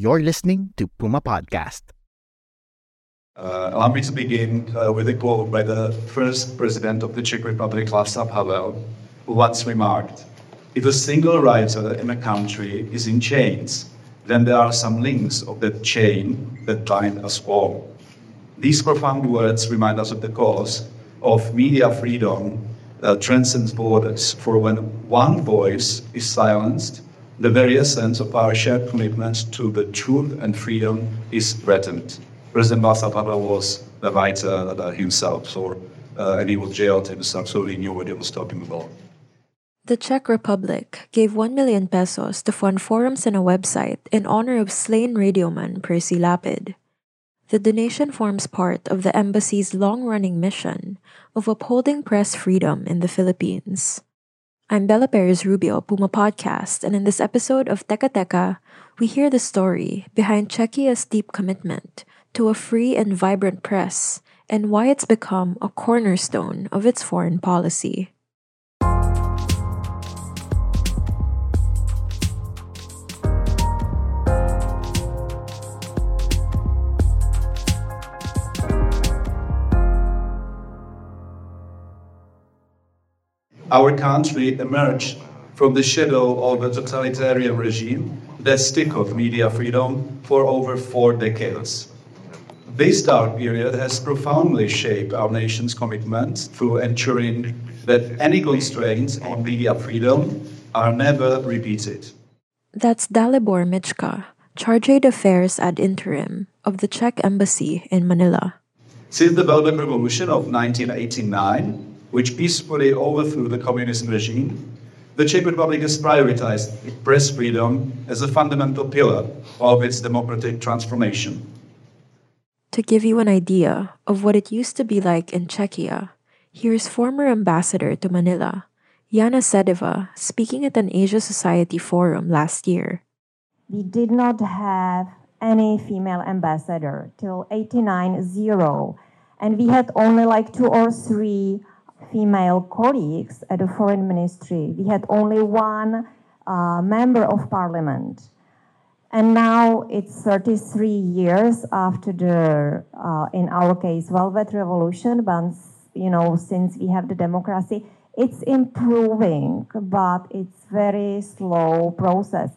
You're listening to Puma Podcast. Uh, allow me to begin uh, with a quote by the first president of the Czech Republic, Václav Havel, who once remarked, If a single writer in a country is in chains, then there are some links of that chain that bind us all. These profound words remind us of the cause of media freedom that transcends borders, for when one voice is silenced, the very essence of our shared commitment to the truth and freedom is threatened. President Havel was the writer uh, himself, so, uh, and he was jailed himself, so he knew what he was talking about. The Czech Republic gave 1 million pesos to fund forums and a website in honor of slain radioman Percy Lapid. The donation forms part of the embassy's long running mission of upholding press freedom in the Philippines. I'm Bella Perez Rubio, Puma Podcast, and in this episode of Teka Teka, we hear the story behind Czechia's deep commitment to a free and vibrant press and why it's become a cornerstone of its foreign policy. Our country emerged from the shadow of a totalitarian regime that of media freedom for over four decades. This dark period has profoundly shaped our nation's commitment to ensuring that any constraints on media freedom are never repeated. That's Dalibor Michka, Charge d'Affaires ad interim of the Czech Embassy in Manila. Since the Velvet Revolution of 1989, which peacefully overthrew the communist regime, the Czech Republic has prioritized press freedom as a fundamental pillar of its democratic transformation. To give you an idea of what it used to be like in Czechia, here's former ambassador to Manila, Jana Šedivá, speaking at an Asia Society forum last year. We did not have any female ambassador till 89 0 and we had only like two or three female colleagues at the foreign ministry. We had only one uh, member of parliament. And now it's 33 years after the, uh, in our case, Velvet Revolution, but you know, since we have the democracy, it's improving, but it's very slow process.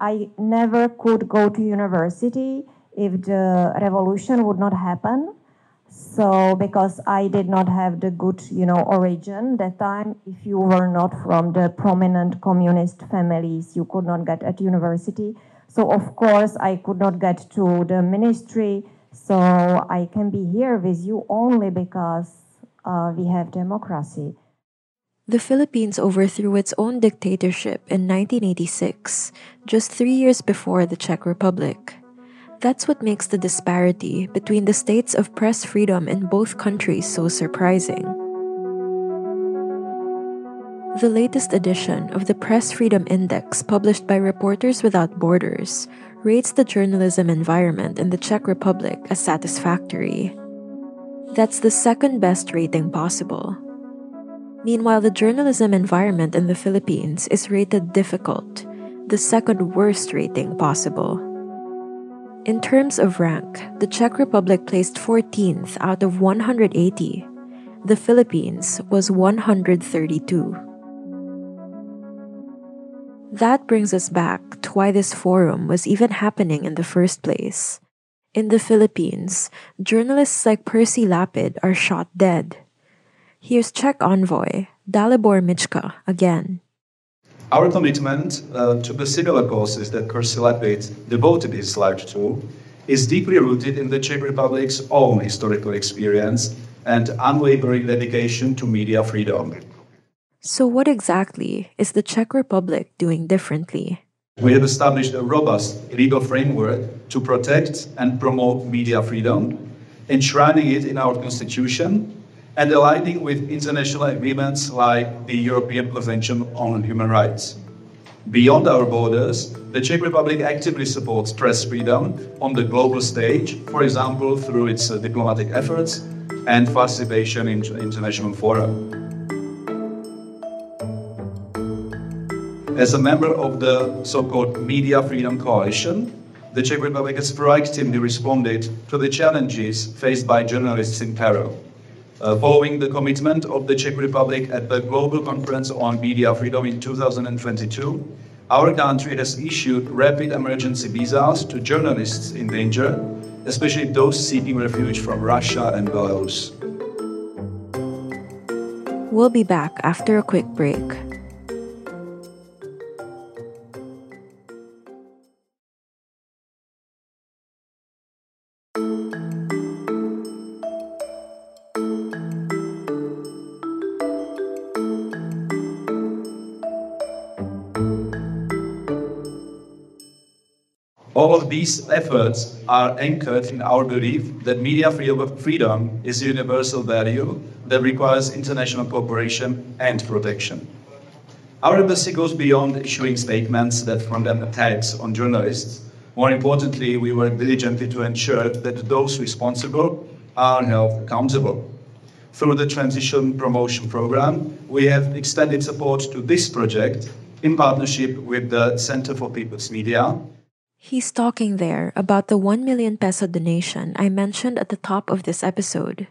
I never could go to university if the revolution would not happen so because I did not have the good, you know, origin that time, if you were not from the prominent communist families, you could not get at university. So of course I could not get to the ministry. So I can be here with you only because uh, we have democracy. The Philippines overthrew its own dictatorship in 1986, just three years before the Czech Republic. That's what makes the disparity between the states of press freedom in both countries so surprising. The latest edition of the Press Freedom Index, published by Reporters Without Borders, rates the journalism environment in the Czech Republic as satisfactory. That's the second best rating possible. Meanwhile, the journalism environment in the Philippines is rated difficult, the second worst rating possible. In terms of rank, the Czech Republic placed 14th out of 180. The Philippines was 132. That brings us back to why this forum was even happening in the first place. In the Philippines, journalists like Percy Lapid are shot dead. Here's Czech envoy Dalibor Michka again. Our commitment uh, to the similar causes that Lapid devoted his life to is deeply rooted in the Czech Republic's own historical experience and unwavering dedication to media freedom. So, what exactly is the Czech Republic doing differently? We have established a robust legal framework to protect and promote media freedom, enshrining it in our constitution and aligning with international agreements like the European Convention on Human Rights. Beyond our borders, the Czech Republic actively supports press freedom on the global stage, for example, through its uh, diplomatic efforts and participation in international fora. As a member of the so called Media Freedom Coalition, the Czech Republic has proactively responded to the challenges faced by journalists in peril. Uh, following the commitment of the Czech Republic at the Global Conference on Media Freedom in 2022, our country has issued rapid emergency visas to journalists in danger, especially those seeking refuge from Russia and Belarus. We'll be back after a quick break. All of these efforts are anchored in our belief that media freedom is a universal value that requires international cooperation and protection. Our embassy goes beyond issuing statements that condemn attacks on journalists. More importantly, we work diligently to ensure that those responsible are held accountable. Through the Transition Promotion Program, we have extended support to this project in partnership with the Center for People's Media He's talking there about the 1 million peso donation I mentioned at the top of this episode.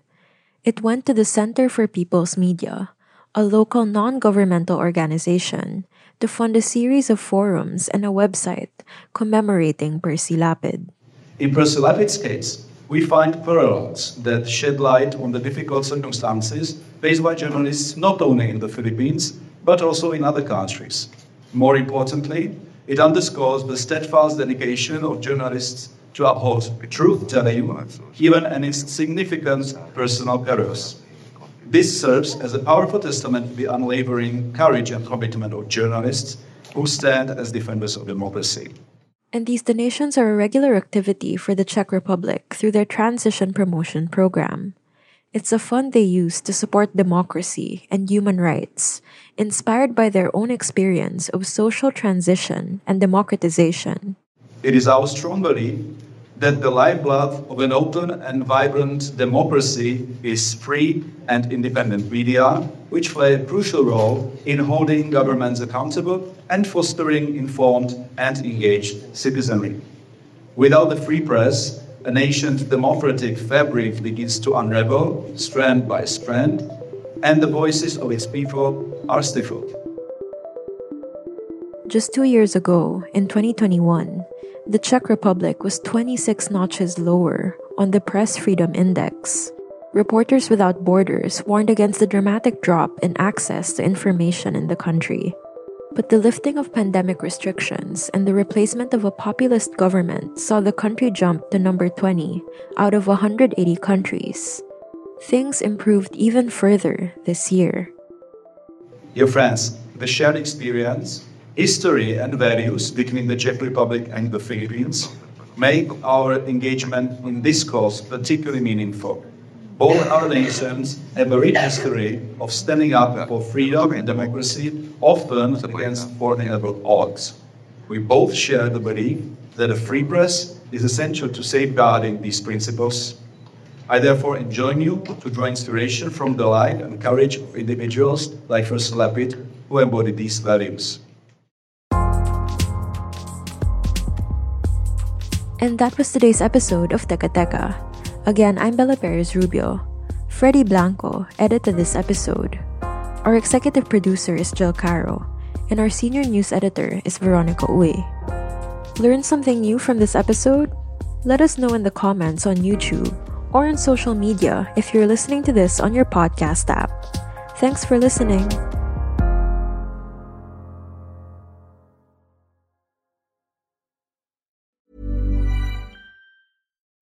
It went to the Center for People's Media, a local non governmental organization, to fund a series of forums and a website commemorating Percy Lapid. In Percy Lapid's case, we find parallels that shed light on the difficult circumstances faced by journalists not only in the Philippines, but also in other countries. More importantly, it underscores the steadfast dedication of journalists to uphold the truth telling, even its significant personal perils. This serves as a powerful testament to the unwavering courage and commitment of journalists who stand as defenders of democracy. And these donations are a regular activity for the Czech Republic through their Transition Promotion Program. It's a fund they use to support democracy and human rights, inspired by their own experience of social transition and democratization. It is our strong belief that the lifeblood of an open and vibrant democracy is free and independent media, which play a crucial role in holding governments accountable and fostering informed and engaged citizenry. Without the free press, a nation's democratic fabric begins to unravel strand by strand, and the voices of its people are stifled. Just two years ago, in 2021, the Czech Republic was 26 notches lower on the Press Freedom Index. Reporters Without Borders warned against the dramatic drop in access to information in the country. But the lifting of pandemic restrictions and the replacement of a populist government saw the country jump to number 20 out of 180 countries. Things improved even further this year. Dear friends, the shared experience, history, and values between the Czech Republic and the Philippines make our engagement in this cause particularly meaningful. Both our nations have a rich history of standing up for freedom and democracy, often against formidable odds. We both share the belief that a free press is essential to safeguarding these principles. I therefore enjoin you to draw inspiration from the life and courage of individuals like Percy Lapid who embody these values. And that was today's episode of Teka Teka. Again, I'm Bella Perez Rubio. Freddie Blanco edited this episode. Our executive producer is Jill Caro, and our senior news editor is Veronica Uy. Learn something new from this episode? Let us know in the comments on YouTube or on social media if you're listening to this on your podcast app. Thanks for listening.